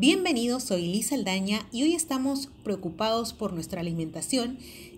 Bienvenidos, soy Lisa Aldaña y hoy estamos preocupados por nuestra alimentación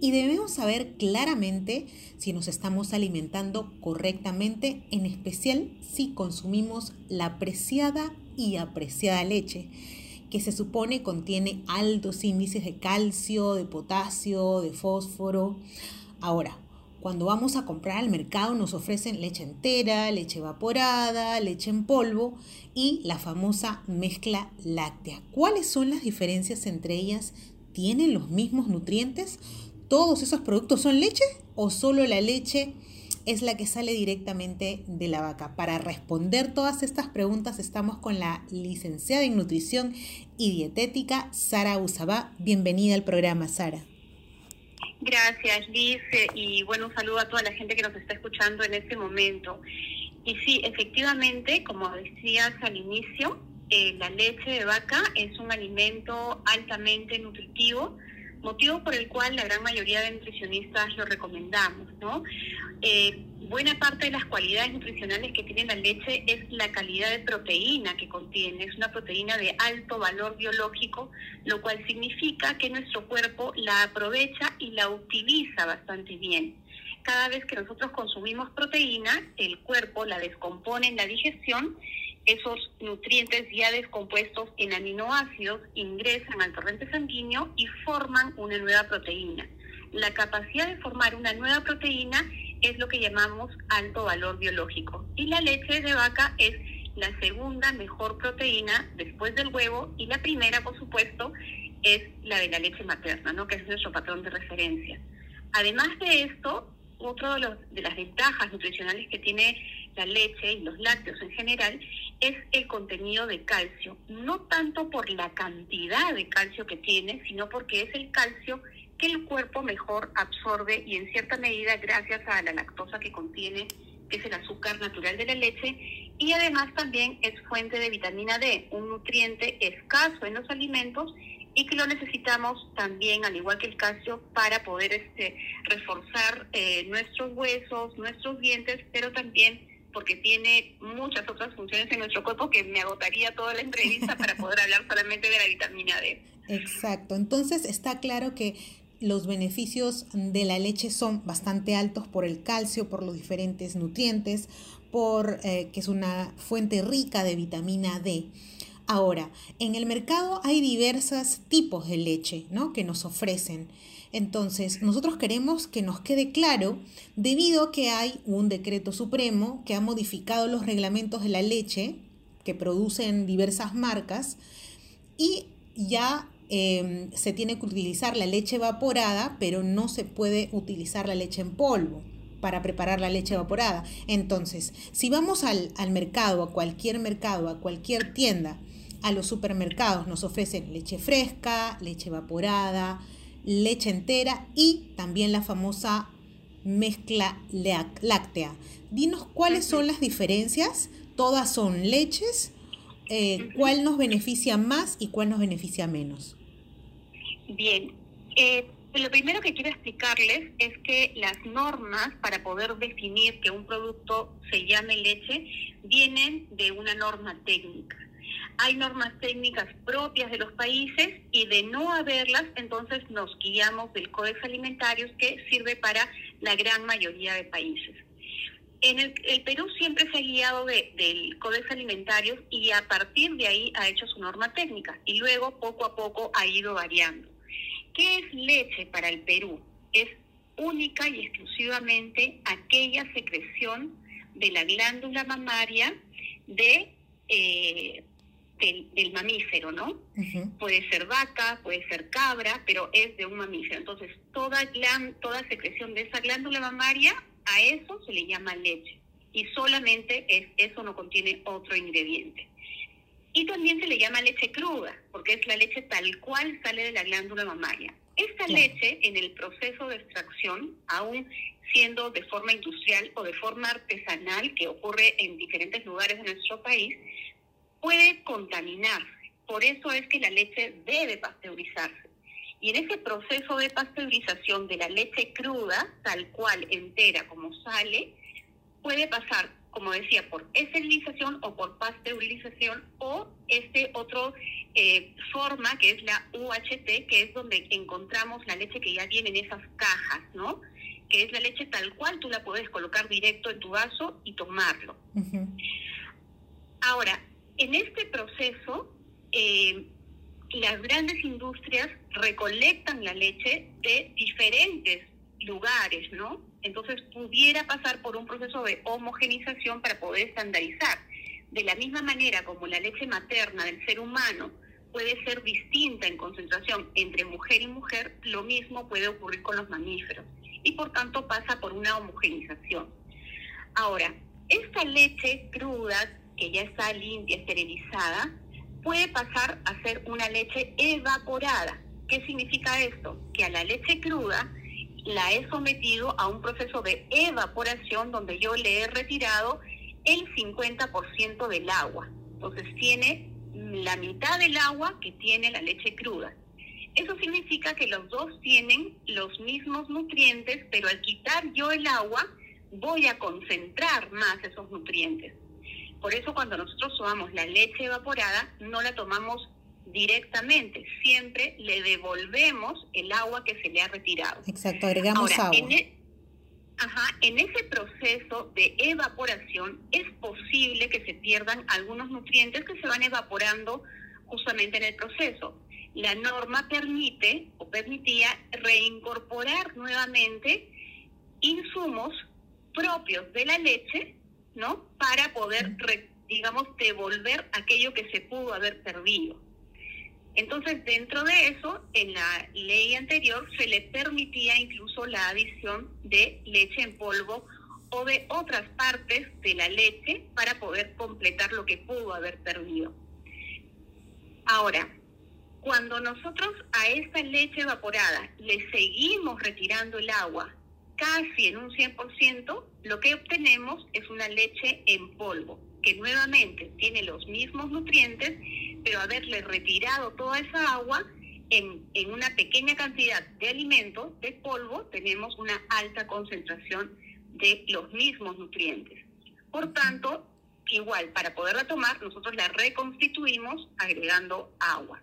y debemos saber claramente si nos estamos alimentando correctamente, en especial si consumimos la apreciada y apreciada leche, que se supone contiene altos índices de calcio, de potasio, de fósforo. Ahora, cuando vamos a comprar al mercado nos ofrecen leche entera, leche evaporada, leche en polvo y la famosa mezcla láctea. ¿Cuáles son las diferencias entre ellas? ¿Tienen los mismos nutrientes? ¿Todos esos productos son leche o solo la leche es la que sale directamente de la vaca? Para responder todas estas preguntas estamos con la licenciada en nutrición y dietética Sara Usabá. Bienvenida al programa, Sara. Gracias, Liz, eh, y bueno, un saludo a toda la gente que nos está escuchando en este momento. Y sí, efectivamente, como decías al inicio, eh, la leche de vaca es un alimento altamente nutritivo, motivo por el cual la gran mayoría de nutricionistas lo recomendamos, ¿no? Eh, buena parte de las cualidades nutricionales que tiene la leche es la calidad de proteína que contiene. Es una proteína de alto valor biológico, lo cual significa que nuestro cuerpo la aprovecha y la utiliza bastante bien. Cada vez que nosotros consumimos proteína, el cuerpo la descompone en la digestión esos nutrientes ya descompuestos en aminoácidos ingresan al torrente sanguíneo y forman una nueva proteína. La capacidad de formar una nueva proteína es lo que llamamos alto valor biológico. Y la leche de vaca es la segunda mejor proteína después del huevo y la primera, por supuesto, es la de la leche materna, ¿no? que es nuestro patrón de referencia. Además de esto, otro de, de las ventajas nutricionales que tiene la leche y los lácteos en general es el contenido de calcio, no tanto por la cantidad de calcio que tiene, sino porque es el calcio que el cuerpo mejor absorbe y en cierta medida gracias a la lactosa que contiene, que es el azúcar natural de la leche, y además también es fuente de vitamina D, un nutriente escaso en los alimentos y que lo necesitamos también, al igual que el calcio, para poder este, reforzar eh, nuestros huesos, nuestros dientes, pero también porque tiene muchas otras funciones en nuestro cuerpo que me agotaría toda la entrevista para poder hablar solamente de la vitamina D. Exacto, entonces está claro que los beneficios de la leche son bastante altos por el calcio, por los diferentes nutrientes, por eh, que es una fuente rica de vitamina D. Ahora, en el mercado hay diversos tipos de leche ¿no? que nos ofrecen. Entonces, nosotros queremos que nos quede claro, debido a que hay un decreto supremo que ha modificado los reglamentos de la leche que producen diversas marcas y ya Em, se tiene que utilizar la leche evaporada, pero no se puede utilizar la leche en polvo para preparar la leche evaporada. Entonces, si vamos al, al mercado, a cualquier mercado, a cualquier tienda, a los supermercados nos ofrecen leche fresca, leche evaporada, leche entera y también la famosa mezcla láctea. Dinos cuáles son las diferencias. Todas son leches eh, ¿cuál nos beneficia más y cuál nos beneficia menos? Bien, eh, lo primero que quiero explicarles es que las normas para poder definir que un producto se llame leche vienen de una norma técnica. Hay normas técnicas propias de los países y de no haberlas, entonces nos guiamos del Códex Alimentarios que sirve para la gran mayoría de países. En el, Perú siempre se ha guiado del Código Alimentario y a partir de ahí ha hecho su norma técnica y luego poco a poco ha ido variando. ¿Qué es leche para el Perú? Es única y exclusivamente aquella secreción de la glándula mamaria de eh, del, mamífero, ¿no? Puede ser vaca, puede ser cabra, pero es de un mamífero. Entonces, toda, toda secreción de esa glándula mamaria a eso se le llama leche y solamente es eso no contiene otro ingrediente. Y también se le llama leche cruda, porque es la leche tal cual sale de la glándula mamaria. Esta leche en el proceso de extracción, aún siendo de forma industrial o de forma artesanal, que ocurre en diferentes lugares de nuestro país, puede contaminarse. Por eso es que la leche debe pasteurizarse. Y en ese proceso de pasteurización de la leche cruda, tal cual entera como sale, puede pasar como decía, por esterilización o por pasteurización o este otro eh, forma que es la UHT, que es donde encontramos la leche que ya viene en esas cajas, ¿no? Que es la leche tal cual tú la puedes colocar directo en tu vaso y tomarlo. Ahora, en este proceso, eh, las grandes industrias recolectan la leche de diferentes lugares, ¿no? Entonces pudiera pasar por un proceso de homogenización para poder estandarizar. De la misma manera como la leche materna del ser humano puede ser distinta en concentración entre mujer y mujer, lo mismo puede ocurrir con los mamíferos y por tanto pasa por una homogenización. Ahora, esta leche cruda que ya está limpia, esterilizada, puede pasar a ser una leche evaporada. ¿Qué significa esto? Que a la leche cruda la he sometido a un proceso de evaporación donde yo le he retirado el 50% del agua. Entonces tiene la mitad del agua que tiene la leche cruda. Eso significa que los dos tienen los mismos nutrientes, pero al quitar yo el agua voy a concentrar más esos nutrientes. Por eso cuando nosotros tomamos la leche evaporada, no la tomamos directamente, siempre le devolvemos el agua que se le ha retirado. Exacto, agregamos agua. En, ajá, en ese proceso de evaporación es posible que se pierdan algunos nutrientes que se van evaporando justamente en el proceso. La norma permite o permitía reincorporar nuevamente insumos propios de la leche, ¿no? Para poder, digamos, devolver aquello que se pudo haber perdido. Entonces, dentro de eso, en la ley anterior se le permitía incluso la adición de leche en polvo o de otras partes de la leche para poder completar lo que pudo haber perdido. Ahora, cuando nosotros a esta leche evaporada le seguimos retirando el agua casi en un 100%, lo que obtenemos es una leche en polvo, que nuevamente tiene los mismos nutrientes, pero haberle retirado toda esa agua en, en una pequeña cantidad de alimento, de polvo, tenemos una alta concentración de los mismos nutrientes. Por tanto, igual, para poderla tomar, nosotros la reconstituimos agregando agua.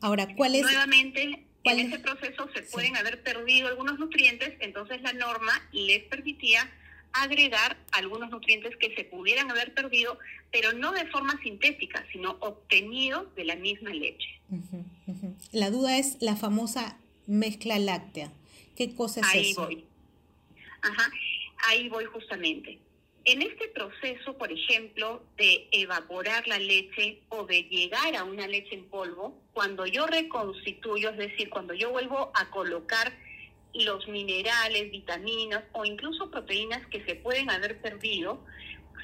Ahora, ¿cuál es? Nuevamente, en ese proceso se pueden haber perdido algunos nutrientes, entonces la norma les permitía agregar algunos nutrientes que se pudieran haber perdido, pero no de forma sintética, sino obtenidos de la misma leche. La duda es la famosa mezcla láctea. ¿Qué cosa es Ahí voy. Ajá, ahí voy justamente. En este proceso, por ejemplo, de evaporar la leche o de llegar a una leche en polvo, cuando yo reconstituyo, es decir, cuando yo vuelvo a colocar los minerales, vitaminas o incluso proteínas que se pueden haber perdido,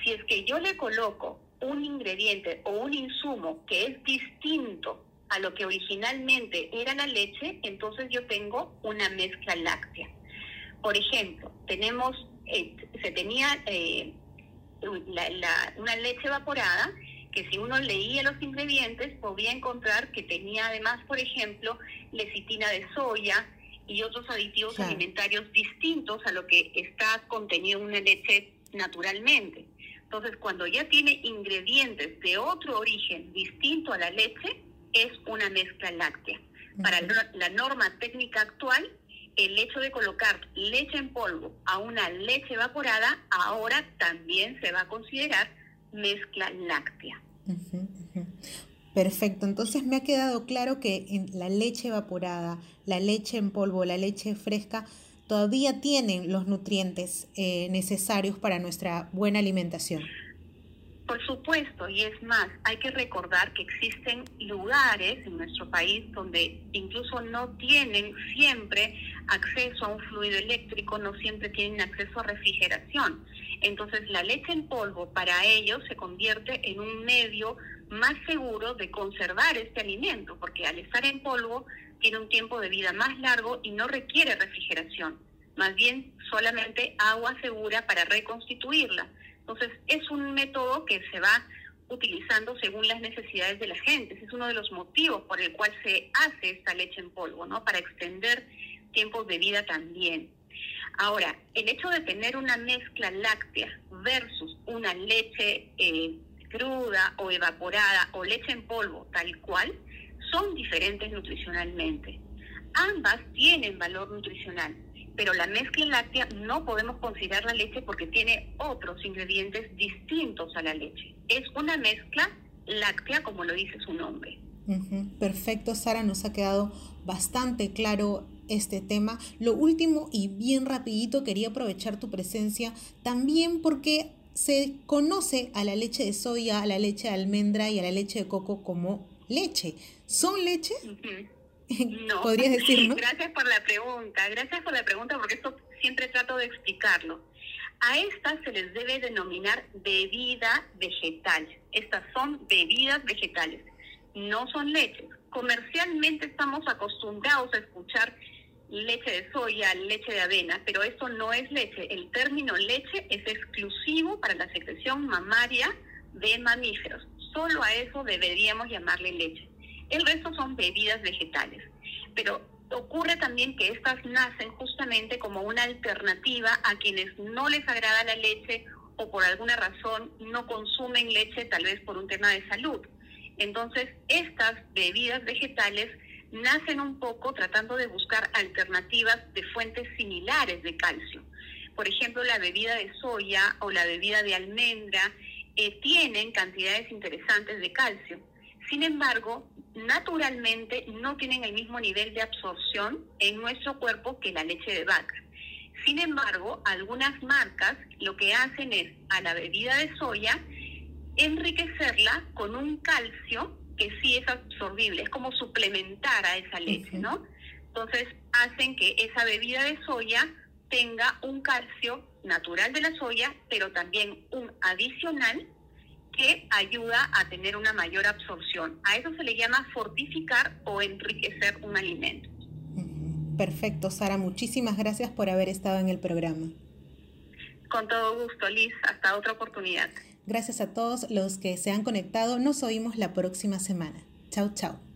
si es que yo le coloco un ingrediente o un insumo que es distinto a lo que originalmente era la leche, entonces yo tengo una mezcla láctea. Por ejemplo, tenemos, eh, se tenía eh, una leche evaporada que si uno leía los ingredientes podía encontrar que tenía además, por ejemplo, lecitina de soya y otros aditivos alimentarios distintos a lo que está contenido en una leche naturalmente. Entonces, cuando ya tiene ingredientes de otro origen distinto a la leche, es una mezcla láctea. Para la norma técnica actual, el hecho de colocar leche en polvo a una leche evaporada ahora también se va a considerar mezcla láctea. Perfecto, entonces me ha quedado claro que en la leche evaporada, la leche en polvo, la leche fresca, todavía tienen los nutrientes eh, necesarios para nuestra buena alimentación. Por supuesto, y es más, hay que recordar que existen lugares en nuestro país donde incluso no tienen siempre acceso a un fluido eléctrico, no siempre tienen acceso a refrigeración. Entonces la leche en polvo para ellos se convierte en un medio más seguro de conservar este alimento, porque al estar en polvo tiene un tiempo de vida más largo y no requiere refrigeración, más bien solamente agua segura para reconstituirla. Entonces es un método que se va utilizando según las necesidades de la gente. Ese es uno de los motivos por el cual se hace esta leche en polvo, ¿no? Para extender tiempos de vida también. Ahora, el hecho de tener una mezcla láctea versus una leche eh, cruda o evaporada o leche en polvo tal cual, son diferentes nutricionalmente. Ambas tienen valor nutricional, pero la mezcla láctea no podemos considerar la leche porque tiene otros ingredientes distintos a la leche. Es una mezcla láctea como lo dice su nombre. Perfecto, Sara, nos ha quedado bastante claro este tema. Lo último y bien rapidito quería aprovechar tu presencia también porque se conoce a la leche de soya, a la leche de almendra y a la leche de coco como leche. ¿Son leche? No. ¿Podrías decirlo? Gracias por la pregunta, gracias por la pregunta porque esto siempre trato de explicarlo. A estas se les debe denominar bebida vegetal. Estas son bebidas vegetales, no son leches. Comercialmente estamos acostumbrados a escuchar leche de soya, leche de avena, pero esto no es leche. El término leche es exclusivo para la secreción mamaria de mamíferos. Solo a eso deberíamos llamarle leche. El resto son bebidas vegetales. Pero ocurre también que estas nacen justamente como una alternativa a quienes no les agrada la leche o por alguna razón no consumen leche, tal vez por un tema de salud. Entonces, estas bebidas vegetales nacen un poco tratando de buscar alternativas de fuentes similares de calcio. Por ejemplo, la bebida de soya o la bebida de almendra eh, tienen cantidades interesantes de calcio. Sin embargo, naturalmente no tienen el mismo nivel de absorción en nuestro cuerpo que la leche de vaca. Sin embargo, algunas marcas lo que hacen es a la bebida de soya enriquecerla con un calcio que sí es absorbible, es como suplementar a esa leche, ¿no? Entonces hacen que esa bebida de soya tenga un calcio natural de la soya, pero también un adicional que ayuda a tener una mayor absorción. A eso se le llama fortificar o enriquecer un alimento. Perfecto, Sara. Muchísimas gracias por haber estado en el programa. Con todo gusto, Liz. Hasta otra oportunidad. Gracias a todos los que se han conectado. Nos oímos la próxima semana. Chao, chao.